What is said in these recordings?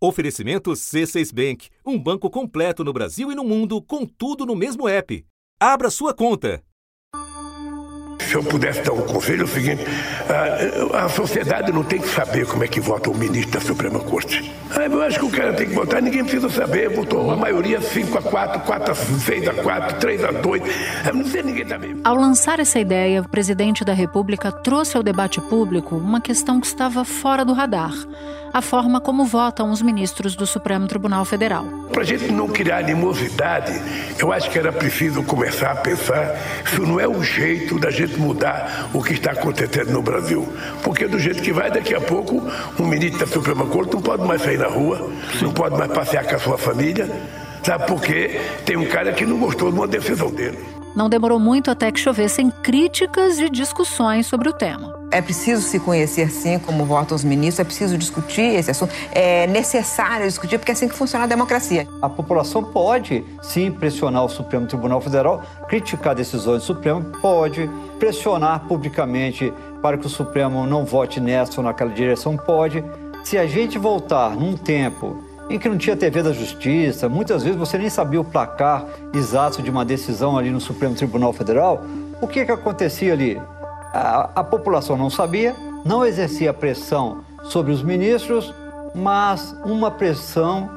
Oferecimento C6 Bank, um banco completo no Brasil e no mundo, com tudo no mesmo app. Abra sua conta. Se eu pudesse dar um conselho, é o seguinte: a, a, sociedade não tem que saber como é que vota o ministro da Suprema Corte. Ah, eu acho que o cara tem que votar, ninguém precisa saber. Votou a maioria 5 a 4, 4 a 6 a 4, 3 a 2. Não sei, ninguém está vendo. Ao lançar essa ideia, o presidente da República trouxe ao debate público uma questão que estava fora do radar a forma como votam os ministros do Supremo Tribunal Federal. Para a gente não criar animosidade, eu acho que era preciso começar a pensar se não é o jeito da gente mudar o que está acontecendo no Brasil. Porque do jeito que vai, daqui a pouco, um ministro da Suprema Corte não pode mais sair na rua, não pode mais passear com a sua família, sabe por quê? Tem um cara que não gostou de uma decisão dele. Não demorou muito até que chovessem críticas e discussões sobre o tema. É preciso se conhecer, sim, como votam os ministros, é preciso discutir esse assunto. É necessário discutir, porque é assim que funciona a democracia. A população pode, sim, pressionar o Supremo Tribunal Federal, criticar decisões do Supremo, pode pressionar publicamente para que o Supremo não vote nessa ou naquela direção, pode. Se a gente voltar num tempo em que não tinha TV da Justiça, muitas vezes você nem sabia o placar exato de uma decisão ali no Supremo Tribunal Federal, o que, que acontecia ali? A, a população não sabia, não exercia pressão sobre os ministros, mas uma pressão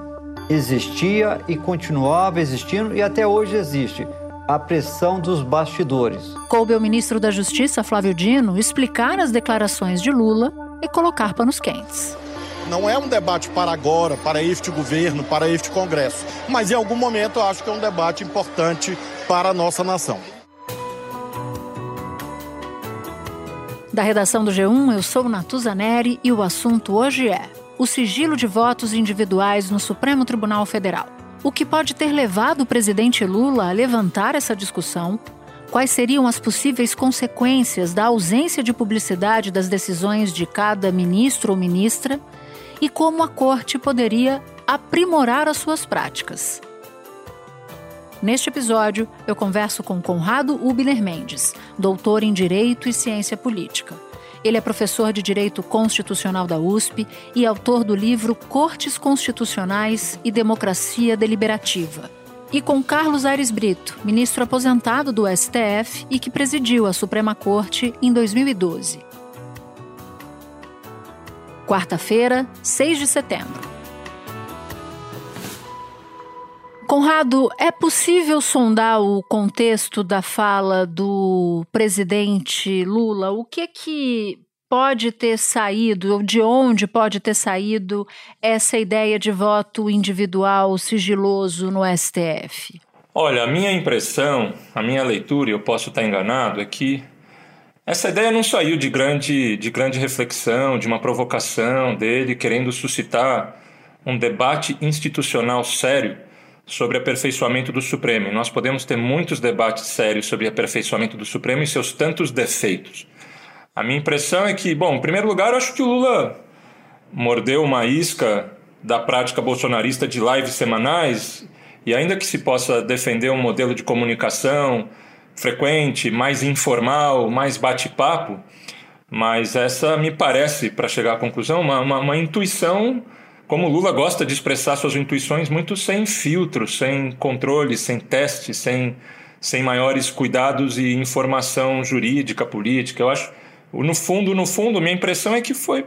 existia e continuava existindo e até hoje existe a pressão dos bastidores. Coube ao ministro da Justiça, Flávio Dino, explicar as declarações de Lula e colocar panos quentes. Não é um debate para agora, para este governo, para este Congresso, mas em algum momento eu acho que é um debate importante para a nossa nação. Da redação do G1, eu sou Natuza Neri e o assunto hoje é o sigilo de votos individuais no Supremo Tribunal Federal. O que pode ter levado o presidente Lula a levantar essa discussão? Quais seriam as possíveis consequências da ausência de publicidade das decisões de cada ministro ou ministra? E como a corte poderia aprimorar as suas práticas? Neste episódio, eu converso com Conrado Ubner Mendes, doutor em Direito e Ciência Política. Ele é professor de Direito Constitucional da USP e autor do livro Cortes Constitucionais e Democracia Deliberativa. E com Carlos Aires Brito, ministro aposentado do STF e que presidiu a Suprema Corte em 2012. Quarta-feira, 6 de setembro. Conrado, é possível sondar o contexto da fala do presidente Lula? O que é que pode ter saído, ou de onde pode ter saído essa ideia de voto individual sigiloso no STF? Olha, a minha impressão, a minha leitura, e eu posso estar enganado, é que essa ideia não saiu de grande, de grande reflexão, de uma provocação dele querendo suscitar um debate institucional sério sobre aperfeiçoamento do Supremo. Nós podemos ter muitos debates sérios sobre aperfeiçoamento do Supremo e seus tantos defeitos. A minha impressão é que, bom, em primeiro lugar, eu acho que o Lula mordeu uma isca da prática bolsonarista de lives semanais e ainda que se possa defender um modelo de comunicação frequente, mais informal, mais bate-papo, mas essa me parece, para chegar à conclusão, uma, uma, uma intuição como Lula gosta de expressar suas intuições muito sem filtros, sem controle, sem teste, sem, sem maiores cuidados e informação jurídica, política. Eu acho, no fundo, no fundo, minha impressão é que foi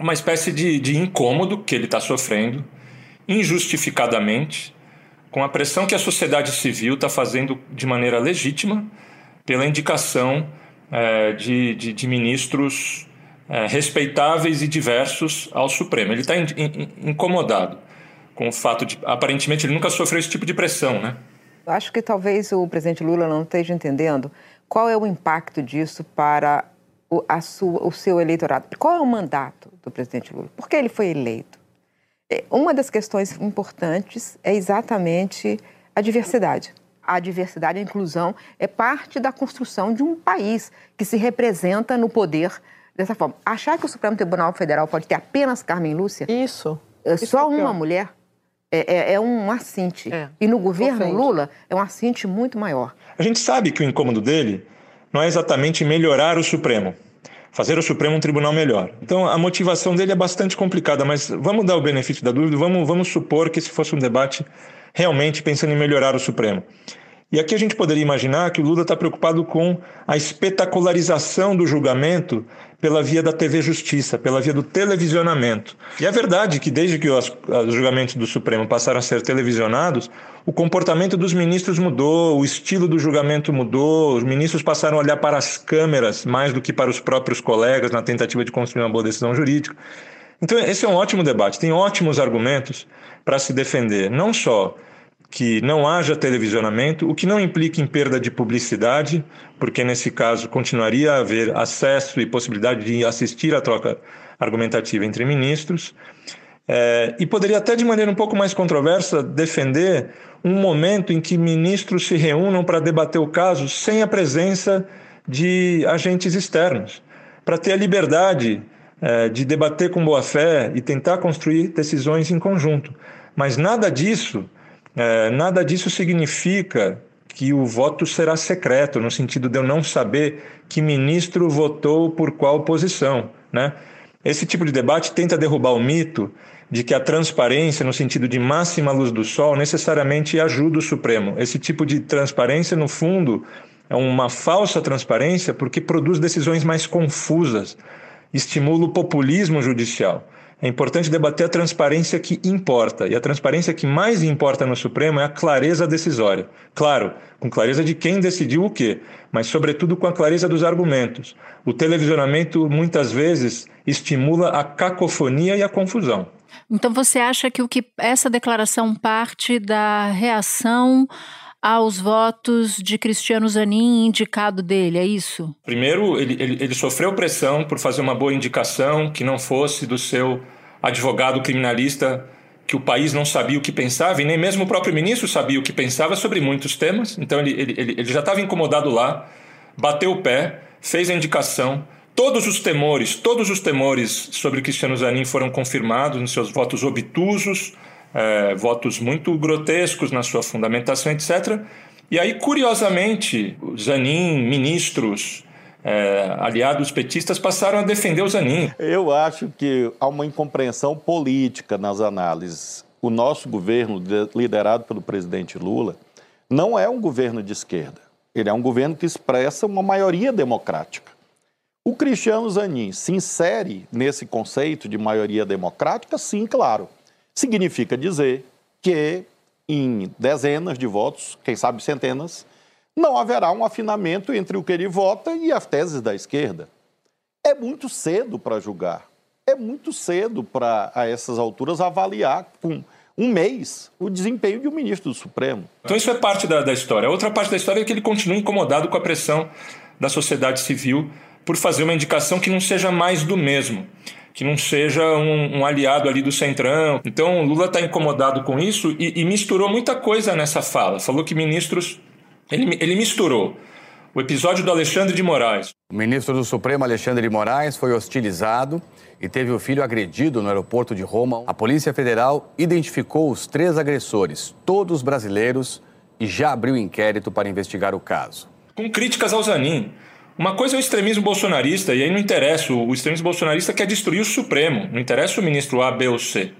uma espécie de, de incômodo que ele está sofrendo, injustificadamente, com a pressão que a sociedade civil está fazendo de maneira legítima pela indicação é, de, de, de ministros é, respeitáveis e diversos ao Supremo. Ele está in, in, incomodado com o fato de, aparentemente, ele nunca sofreu esse tipo de pressão, né? Acho que talvez o presidente Lula não esteja entendendo qual é o impacto disso para o, a sua, o seu eleitorado. Qual é o mandato do presidente Lula? Por que ele foi eleito? É, uma das questões importantes é exatamente a diversidade. A diversidade a inclusão é parte da construção de um país que se representa no poder dessa forma. Achar que o Supremo Tribunal Federal pode ter apenas Carmen Lúcia? Isso. É só Isso uma mulher? É, é, é, um assinte. É. E no governo Ofende. Lula é um assinte muito maior. A gente sabe que o incômodo dele não é exatamente melhorar o Supremo. fazer o Supremo um tribunal melhor. Então a motivação dele é bastante complicada, mas vamos dar o benefício da dúvida, vamos, vamos supor que esse fosse um debate realmente pensando em melhorar o Supremo. E aqui a gente poderia imaginar que o Lula está preocupado com a espetacularização do julgamento pela via da TV Justiça, pela via do televisionamento. E é verdade que desde que os, os julgamentos do Supremo passaram a ser televisionados, o comportamento dos ministros mudou, o estilo do julgamento mudou, os ministros passaram a olhar para as câmeras mais do que para os próprios colegas na tentativa de construir uma boa decisão jurídica. Então, esse é um ótimo debate, tem ótimos argumentos para se defender, não só que não haja televisionamento, o que não implica em perda de publicidade, porque nesse caso continuaria a haver acesso e possibilidade de assistir à troca argumentativa entre ministros, é, e poderia até de maneira um pouco mais controversa defender um momento em que ministros se reúnam para debater o caso sem a presença de agentes externos, para ter a liberdade é, de debater com boa fé e tentar construir decisões em conjunto. Mas nada disso é, nada disso significa que o voto será secreto, no sentido de eu não saber que ministro votou por qual posição. Né? Esse tipo de debate tenta derrubar o mito de que a transparência, no sentido de máxima luz do sol, necessariamente ajuda o Supremo. Esse tipo de transparência, no fundo, é uma falsa transparência porque produz decisões mais confusas, estimula o populismo judicial. É importante debater a transparência que importa. E a transparência que mais importa no Supremo é a clareza decisória. Claro, com clareza de quem decidiu o quê, mas, sobretudo, com a clareza dos argumentos. O televisionamento, muitas vezes, estimula a cacofonia e a confusão. Então, você acha que o que essa declaração parte da reação aos votos de Cristiano Zanin indicado dele, é isso? Primeiro, ele, ele, ele sofreu pressão por fazer uma boa indicação que não fosse do seu advogado criminalista que o país não sabia o que pensava, e nem mesmo o próprio ministro sabia o que pensava sobre muitos temas. Então ele, ele, ele já estava incomodado lá, bateu o pé, fez a indicação. Todos os temores, todos os temores sobre Cristiano Zanin foram confirmados nos seus votos obtusos, é, votos muito grotescos na sua fundamentação, etc. E aí, curiosamente, Zanin, ministros, é, aliados petistas, passaram a defender o Zanin. Eu acho que há uma incompreensão política nas análises. O nosso governo, liderado pelo presidente Lula, não é um governo de esquerda. Ele é um governo que expressa uma maioria democrática. O Cristiano Zanin se insere nesse conceito de maioria democrática? Sim, claro significa dizer que em dezenas de votos, quem sabe centenas, não haverá um afinamento entre o que ele vota e as teses da esquerda. É muito cedo para julgar. É muito cedo para, a essas alturas, avaliar com um mês o desempenho de um ministro do Supremo. Então, isso é parte da, da história. Outra parte da história é que ele continua incomodado com a pressão da sociedade civil por fazer uma indicação que não seja mais do mesmo que não seja um, um, aliado ali do Centrão. Então, Lula está incomodado com isso e, e, misturou muita coisa nessa fala. Falou que ministros. Ele, ele misturou o episódio do Alexandre de Moraes. O ministro do Supremo, Alexandre de Moraes, foi hostilizado e teve o filho agredido no aeroporto de Roma. A Polícia Federal identificou os três agressores, todos brasileiros, e já abriu inquérito para investigar o caso. Com críticas ao Zanin. Uma coisa é o extremismo bolsonarista, e aí não interessa, o extremismo bolsonarista quer destruir o Supremo, não interessa o ministro A, B ou C.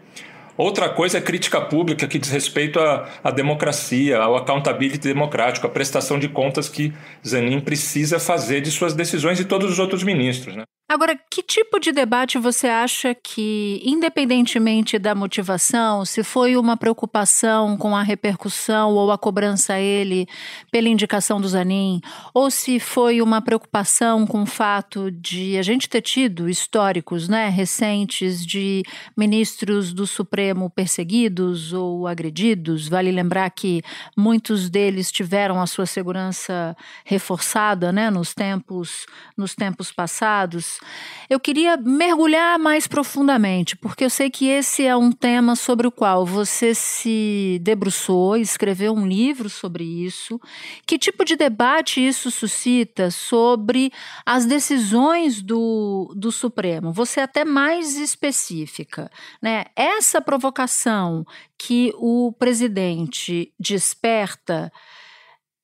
Outra coisa é crítica pública que diz respeito à, à democracia, ao accountability democrático, à prestação de contas que Zanin precisa fazer de suas decisões e todos os outros ministros. Né? Agora, que tipo de debate você acha que, independentemente da motivação, se foi uma preocupação com a repercussão ou a cobrança a ele pela indicação do Zanin, ou se foi uma preocupação com o fato de a gente ter tido históricos né, recentes de ministros do Supremo perseguidos ou agredidos? Vale lembrar que muitos deles tiveram a sua segurança reforçada né, nos, tempos, nos tempos passados. Eu queria mergulhar mais profundamente, porque eu sei que esse é um tema sobre o qual você se debruçou, escreveu um livro sobre isso. Que tipo de debate isso suscita sobre as decisões do, do Supremo? Você é até mais específica, né? Essa provocação que o presidente desperta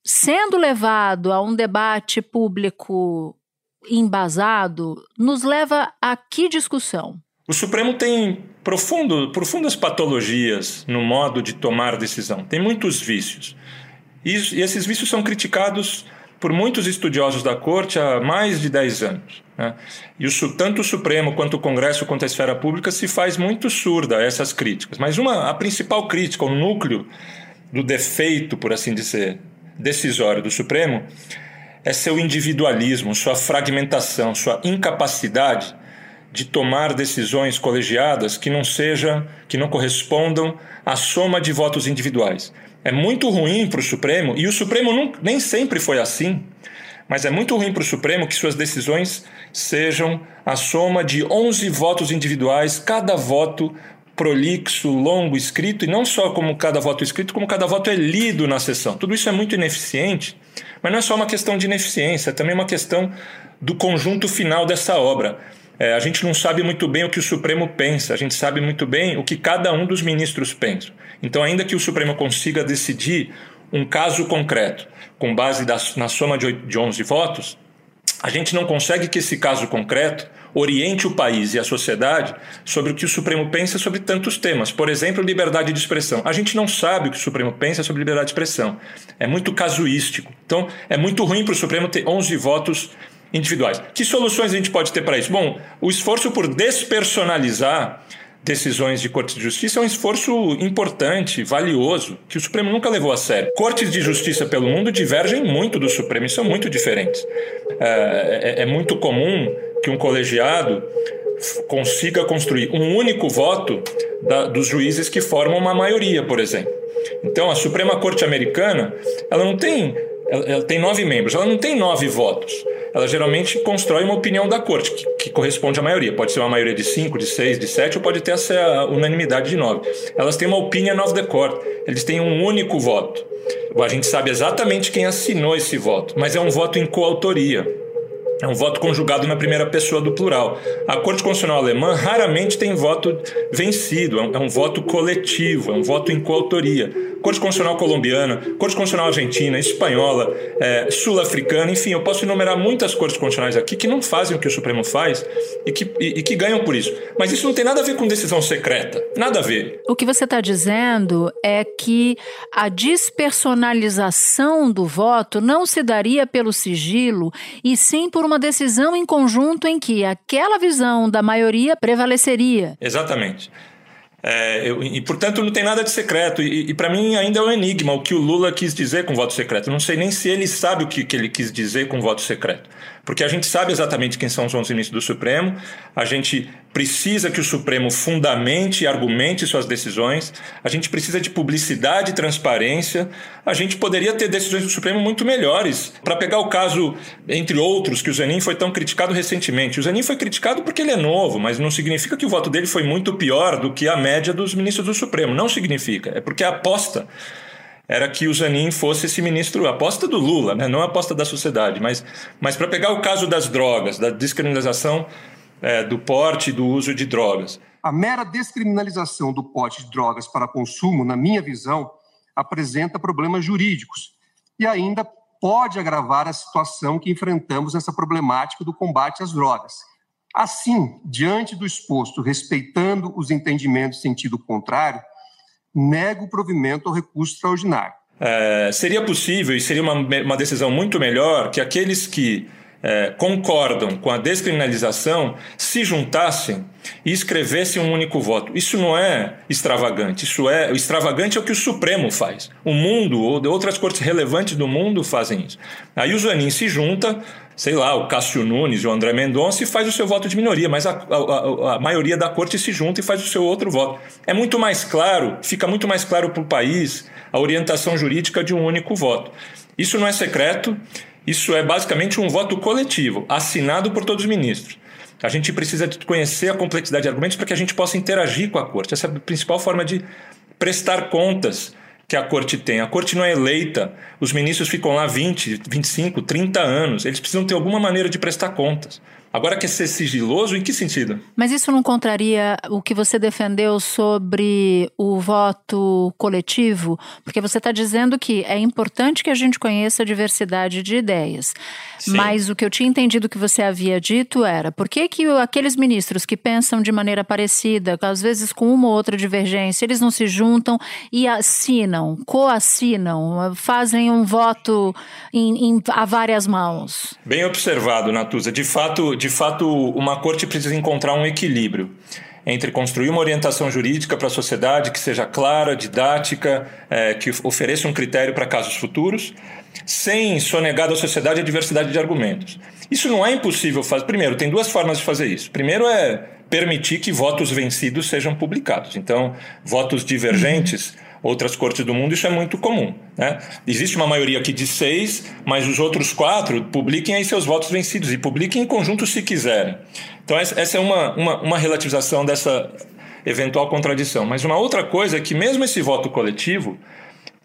sendo levado a um debate público embasado nos leva a que discussão? O Supremo tem profundo, profundas patologias no modo de tomar decisão, tem muitos vícios. E, esses vícios são criticados por muitos estudiosos da corte há mais de 10 anos. Né? E o, tanto o Supremo quanto o Congresso quanto a esfera pública se faz muito surda a essas críticas. Mas uma, a principal crítica, o núcleo do defeito, por assim dizer, decisório do Supremo, é seu individualismo, sua fragmentação, sua incapacidade de tomar decisões colegiadas que não sejam, que não correspondam à soma de votos individuais. É muito ruim para o Supremo, e o Supremo não, nem sempre foi assim, mas é muito ruim para o Supremo que suas decisões sejam a soma de 11 votos individuais, cada voto prolixo, longo, escrito, e não só como cada voto escrito, como cada voto é lido na sessão. Tudo isso é muito ineficiente, mas não é só uma questão de ineficiência, é também uma questão do conjunto final dessa obra. É, a gente não sabe muito bem o que o Supremo pensa, a gente sabe muito bem o que cada um dos ministros pensa. Então, ainda que o Supremo consiga decidir um caso concreto com base na soma de 11 votos, a gente não consegue que esse caso concreto oriente o país e a sociedade sobre o que o Supremo pensa sobre tantos temas. Por exemplo, liberdade de expressão. A gente não sabe o que o Supremo pensa sobre liberdade de expressão. É muito casuístico. Então, é muito ruim para o Supremo ter 11 votos individuais. Que soluções a gente pode ter para isso? Bom, o esforço por despersonalizar decisões de cortes de justiça é um esforço importante, valioso, que o Supremo nunca levou a sério. Cortes de justiça pelo mundo divergem muito do Supremo e são muito diferentes. É, é, é muito comum que um colegiado consiga construir um único voto da, dos juízes que formam uma maioria, por exemplo. Então, a Suprema Corte Americana, ela não tem, ela, ela tem nove membros, ela não tem nove votos ela geralmente constrói uma opinião da corte, que, que, corresponde à maioria. Pode ser uma maioria de 5, de 6, de 7, ou pode ter essa unanimidade de 9. Elas têm uma opinion of the court, eles têm um único voto. A gente sabe exatamente quem assinou esse voto, mas é um voto em coautoria. É um voto conjugado na primeira pessoa do plural. A Corte Constitucional Alemã raramente tem voto vencido, é um, é um voto coletivo, é um voto em coautoria. Corte Constitucional Colombiana, Corte Constitucional Argentina, Espanhola, é, Sul-Africana, enfim, eu posso enumerar muitas cortes constitucionais aqui que não fazem o que o Supremo faz e que, e, e que ganham por isso. Mas isso não tem nada a ver com decisão secreta, nada a ver. O que você está dizendo é que a despersonalização do voto não se daria pelo sigilo e sim por uma decisão em conjunto em que aquela visão da maioria prevaleceria. Exatamente. É, eu, e, portanto, não tem nada de secreto. E, e para mim ainda é um enigma o que o Lula quis dizer com voto secreto. Não sei nem se ele sabe o que, que ele quis dizer com voto secreto porque a gente sabe exatamente quem são os 11 ministros do Supremo, a gente precisa que o Supremo fundamente e argumente suas decisões, a gente precisa de publicidade e transparência, a gente poderia ter decisões do Supremo muito melhores. Para pegar o caso, entre outros, que o Zanin foi tão criticado recentemente. O Zanin foi criticado porque ele é novo, mas não significa que o voto dele foi muito pior do que a média dos ministros do Supremo. Não significa. É porque a aposta era que o Zanin fosse esse ministro, aposta do Lula, né? não aposta da sociedade, mas, mas para pegar o caso das drogas, da descriminalização é, do porte e do uso de drogas. A mera descriminalização do porte de drogas para consumo, na minha visão, apresenta problemas jurídicos e ainda pode agravar a situação que enfrentamos nessa problemática do combate às drogas. Assim, diante do exposto, respeitando os entendimentos em sentido contrário, nega o provimento ao recurso extraordinário. É, seria possível e seria uma, uma decisão muito melhor que aqueles que é, concordam com a descriminalização se juntassem e escrevessem um único voto. Isso não é extravagante. Isso é o extravagante é o que o Supremo faz. O mundo ou outras cortes relevantes do mundo fazem isso. Aí o Zanin se junta sei lá, o Cássio Nunes o André Mendonça e faz o seu voto de minoria, mas a, a, a, maioria da corte se junta e faz o seu outro voto. É muito mais claro, fica muito mais claro para o país a orientação jurídica de um único voto. Isso não é secreto, isso é basicamente um voto coletivo, assinado por todos os ministros. A gente precisa conhecer a complexidade de argumentos para que a gente possa interagir com a corte. Essa é a principal forma de prestar contas que a corte tem. A corte não é eleita, os ministros ficam lá 20, 25, 30 anos. Eles precisam ter alguma maneira de prestar contas. Agora quer ser sigiloso, em que sentido? Mas isso não contraria o que você defendeu sobre o voto coletivo? Porque você está dizendo que é importante que a gente conheça a diversidade de ideias. Sim. Mas o que eu tinha entendido que você havia dito era por que, que aqueles ministros que pensam de maneira parecida, às vezes com uma ou outra divergência, eles não se juntam e assinam, coassinam, fazem um voto em, em, a várias mãos? Bem observado, Natuza. De fato, de fato, uma corte precisa encontrar um equilíbrio entre construir uma orientação jurídica para a sociedade que seja clara, didática, é, que ofereça um critério para casos futuros, sem sonegar da sociedade a diversidade de argumentos. Isso não é impossível fazer. Primeiro, tem duas formas de fazer isso. Primeiro é permitir que votos vencidos sejam publicados. Então, votos divergentes. Outras cortes do mundo, isso é muito comum. Né? Existe uma maioria aqui de seis, mas os outros quatro publiquem aí seus votos vencidos e publiquem em conjunto se quiserem. Então, essa é uma, uma, uma relativização dessa eventual contradição. Mas uma outra coisa é que, mesmo esse voto coletivo,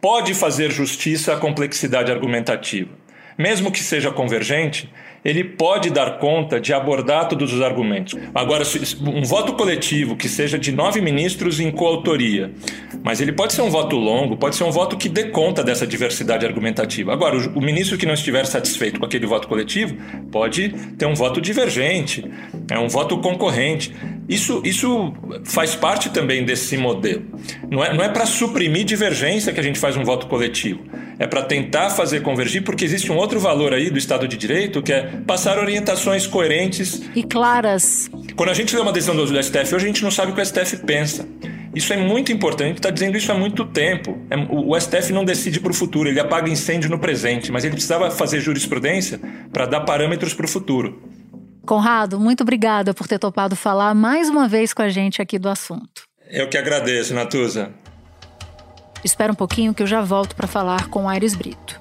pode fazer justiça à complexidade argumentativa. Mesmo que seja convergente, ele pode dar conta de abordar todos os argumentos. Agora, um voto coletivo que seja de nove ministros em coautoria, mas ele pode ser um voto longo, pode ser um voto que dê conta dessa diversidade argumentativa. Agora, o, ministro que não estiver satisfeito com aquele voto coletivo pode ter um voto divergente, é um voto concorrente. Isso, isso faz parte também desse modelo. Não é, não é para suprimir divergência que a gente faz um voto coletivo é para tentar fazer convergir, porque existe um outro valor aí do Estado de Direito, que é passar orientações coerentes e claras. Quando a gente lê uma decisão do STF, hoje a gente não sabe o que o STF pensa. Isso é muito importante, está dizendo isso há muito tempo. É, o STF não decide para o futuro, ele apaga incêndio no presente, mas ele precisava fazer jurisprudência para dar parâmetros para o futuro. Conrado, muito obrigada por ter topado falar mais uma vez com a gente aqui do assunto. Eu que agradeço, Natuza. Espera um pouquinho que eu já volto para falar com Aires Brito.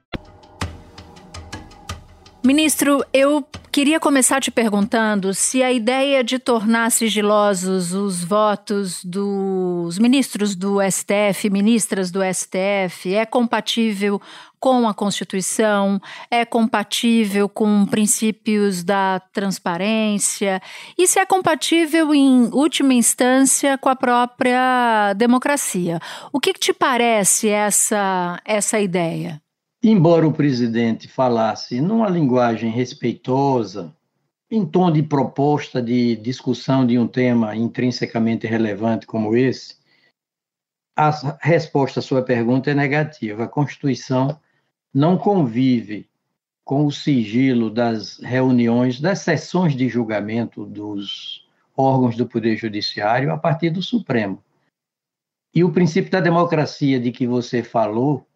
Ministro, eu queria começar te perguntando se a ideia de tornar sigilosos os votos dos ministros do STF, ministras do STF, é compatível com a Constituição, é compatível com princípios da transparência e se é compatível, em última instância, com a própria democracia. O que, que te parece essa, essa ideia? Embora o presidente falasse numa linguagem respeitosa, em tom de proposta de discussão de um tema intrinsecamente relevante como esse, a resposta à sua pergunta é negativa. A Constituição não convive com o sigilo das reuniões, das sessões de julgamento dos órgãos do Poder Judiciário a partir do Supremo. E o princípio da democracia de que você falou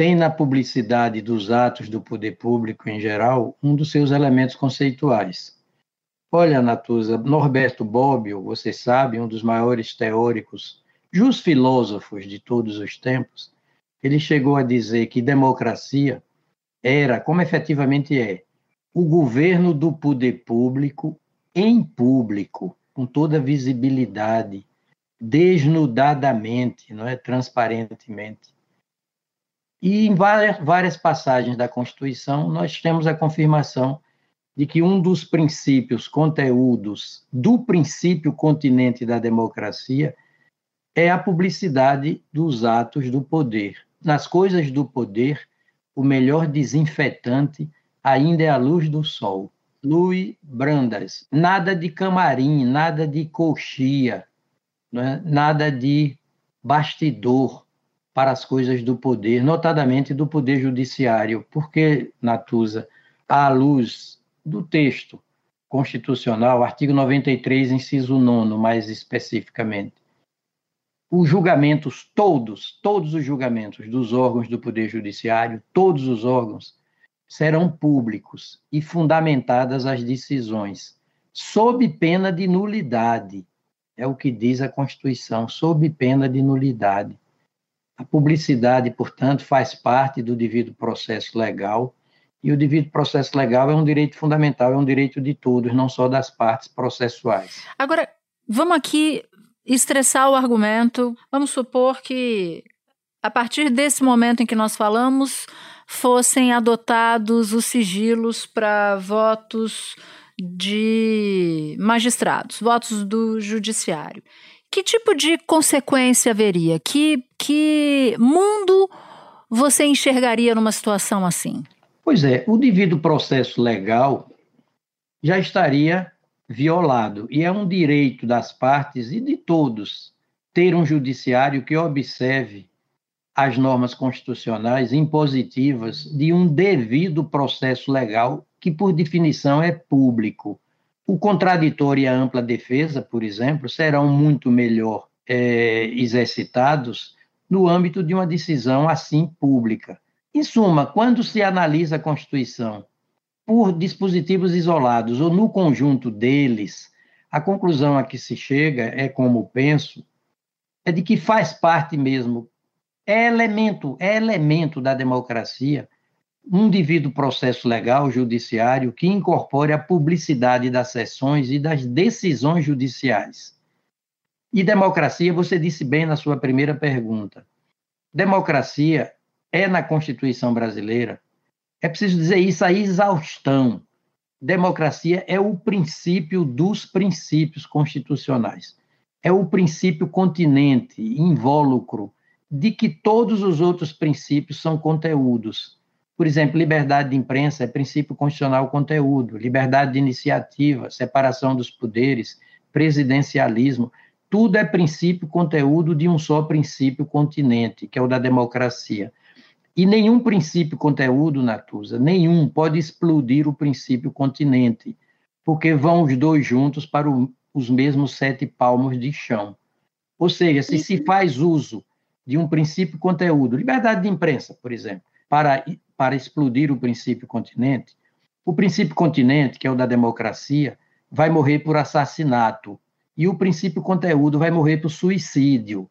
tem na publicidade dos atos do poder público em geral um dos seus elementos conceituais. Olha, Natuza, Norberto Bobbio, você sabe, um dos maiores teóricos, just filósofos de todos os tempos, ele chegou a dizer que democracia era, como efetivamente é, o governo do poder público em público, com toda visibilidade, desnudadamente, não é transparentemente. E em várias, várias passagens da Constituição, nós temos a confirmação de que um dos princípios, conteúdos do princípio continente da democracia é a publicidade dos atos do poder. Nas coisas do poder, o melhor desinfetante ainda é a luz do sol. Luiz Brandas, nada de camarim, nada de coxia, é? nada de bastidor, para as coisas do poder, notadamente do poder judiciário, porque, Natuza, à luz do texto constitucional, artigo 93, inciso 9, mais especificamente, os julgamentos todos, todos os julgamentos dos órgãos do poder judiciário, todos os órgãos, serão públicos e fundamentadas as decisões, sob pena de nulidade. É o que diz a Constituição, sob pena de nulidade. A publicidade, portanto, faz parte do devido processo legal, e o devido processo legal é um direito fundamental, é um direito de todos, não só das partes processuais. Agora, vamos aqui estressar o argumento. Vamos supor que, a partir desse momento em que nós falamos, fossem adotados os sigilos para votos de magistrados, votos do judiciário. Que tipo de consequência haveria? Que, que mundo você enxergaria numa situação assim? Pois é, o devido processo legal já estaria violado, e é um direito das partes e de todos ter um judiciário que observe as normas constitucionais impositivas de um devido processo legal que, por definição, é público. O contraditório e a ampla defesa, por exemplo, serão muito melhor é, exercitados no âmbito de uma decisão assim pública. Em suma, quando se analisa a Constituição por dispositivos isolados ou no conjunto deles, a conclusão a que se chega é, como penso, é de que faz parte mesmo, é elemento, é elemento da democracia um devido processo legal judiciário que incorpore a publicidade das sessões e das decisões judiciais. E democracia, você disse bem na sua primeira pergunta. Democracia é na Constituição brasileira. É preciso dizer isso a exaustão. Democracia é o princípio dos princípios constitucionais. É o princípio continente, invólucro, de que todos os outros princípios são conteúdos por exemplo, liberdade de imprensa é princípio constitucional conteúdo, liberdade de iniciativa, separação dos poderes, presidencialismo, tudo é princípio conteúdo de um só princípio continente, que é o da democracia. E nenhum princípio conteúdo, Natuza, nenhum pode explodir o princípio continente, porque vão os dois juntos para o, os mesmos sete palmos de chão. Ou seja, se se faz uso de um princípio conteúdo, liberdade de imprensa, por exemplo, para para explodir o princípio continente, o princípio continente, que é o da democracia, vai morrer por assassinato, e o princípio conteúdo vai morrer por suicídio.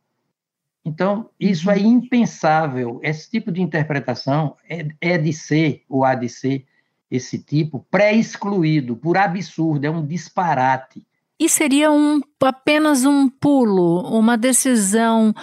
Então, isso é uhum. impensável. Esse tipo de interpretação é, é de ser, ou há de ser, esse tipo, pré-excluído, por absurdo, é um disparate. E seria um, apenas um pulo, uma decisão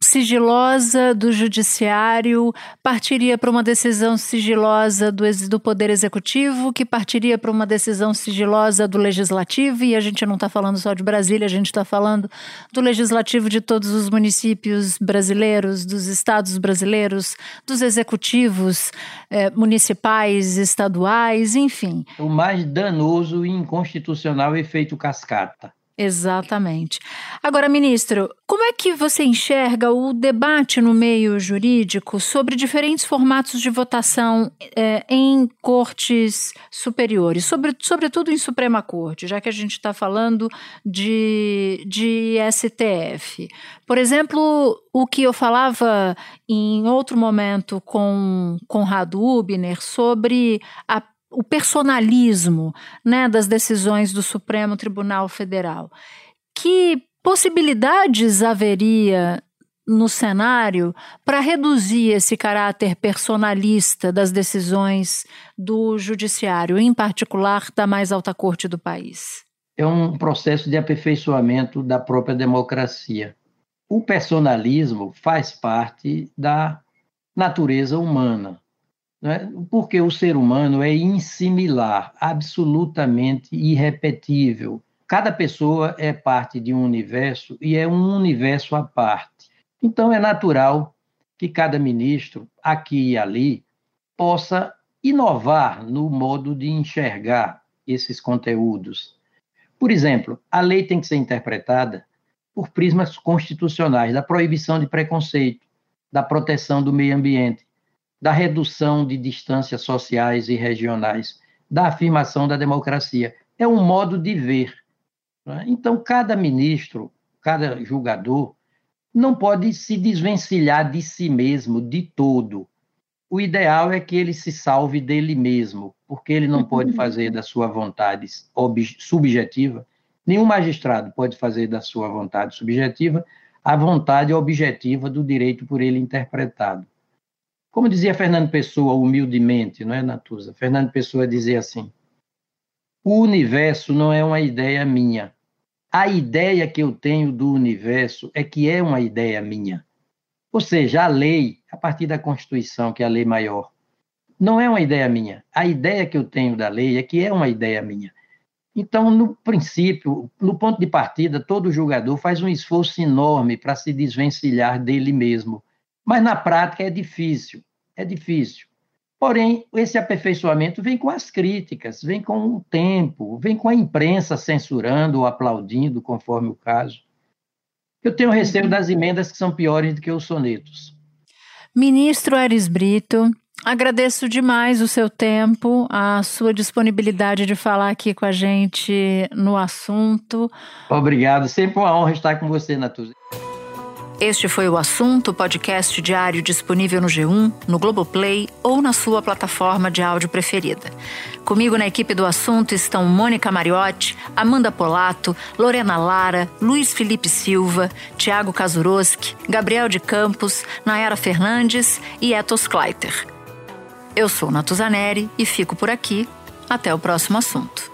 sigilosa do judiciário partiria para uma decisão sigilosa do, do Poder Executivo, que partiria para uma decisão sigilosa do Legislativo, e a gente não está falando só de Brasília, a gente está falando do Legislativo de todos os municípios brasileiros, dos estados brasileiros, dos executivos eh, municipais, estaduais, enfim. O mais danoso e inconstitucional efeito cascata. Exatamente. Agora, ministro, como é que você enxerga o debate no meio jurídico sobre diferentes formatos de votação é, em cortes superiores, sobre, sobretudo em Suprema Corte, já que a gente está falando de, de STF? Por exemplo, o que eu falava em outro momento com Conrado Ubner sobre a o personalismo né, das decisões do Supremo Tribunal Federal. Que possibilidades haveria no cenário para reduzir esse caráter personalista das decisões do judiciário, em particular da mais alta corte do país? É um processo de aperfeiçoamento da própria democracia. O personalismo faz parte da natureza humana. Né? Porque o ser humano é insimilar, absolutamente irrepetível. Cada pessoa é parte de um universo e é um universo à parte. Então, é natural que cada ministro, aqui e ali, possa inovar no modo de enxergar esses conteúdos. Por exemplo, a lei tem que ser interpretada por prismas constitucionais da proibição de preconceito, da proteção do meio ambiente, da redução de distâncias sociais e regionais, da afirmação da democracia. É um modo de ver. Né? Então, cada ministro, cada julgador, não pode se desvencilhar de si mesmo, de todo. o ideal é que ele se salve dele mesmo, porque ele não pode fazer da sua vontade subjetiva, nenhum magistrado pode fazer da sua vontade subjetiva a vontade objetiva do direito por ele interpretado. Como dizia Fernando Pessoa, humildemente, não é, Natuza? Fernando Pessoa dizia assim: o universo não é uma ideia minha. A ideia que eu tenho do universo é que é uma ideia minha. Ou seja, a lei, a partir da Constituição, que é a lei maior, não é uma ideia minha. A ideia que eu tenho da lei é que é uma ideia minha. Então, no princípio, no ponto de partida, todo julgador faz um esforço enorme para se desvencilhar dele mesmo. Mas na prática é difícil, é difícil. Porém, esse aperfeiçoamento vem com as críticas, vem com o tempo, vem com a imprensa censurando ou aplaudindo, conforme o caso. Eu tenho receio das emendas que são piores do que os sonetos. Ministro Ares Brito, agradeço demais o seu tempo, a sua disponibilidade de falar aqui com a gente no assunto. Obrigado, sempre uma honra estar com você, Natuza. Este foi o assunto, podcast diário disponível no G1, no Globoplay ou na sua plataforma de áudio preferida. Comigo na equipe do assunto estão Mônica Mariotti, Amanda Polato, Lorena Lara, Luiz Felipe Silva, Tiago Kazuroski, Gabriel de Campos, Nayara Fernandes e Etos Kleiter. Eu sou Natuzaneri e fico por aqui. Até o próximo assunto.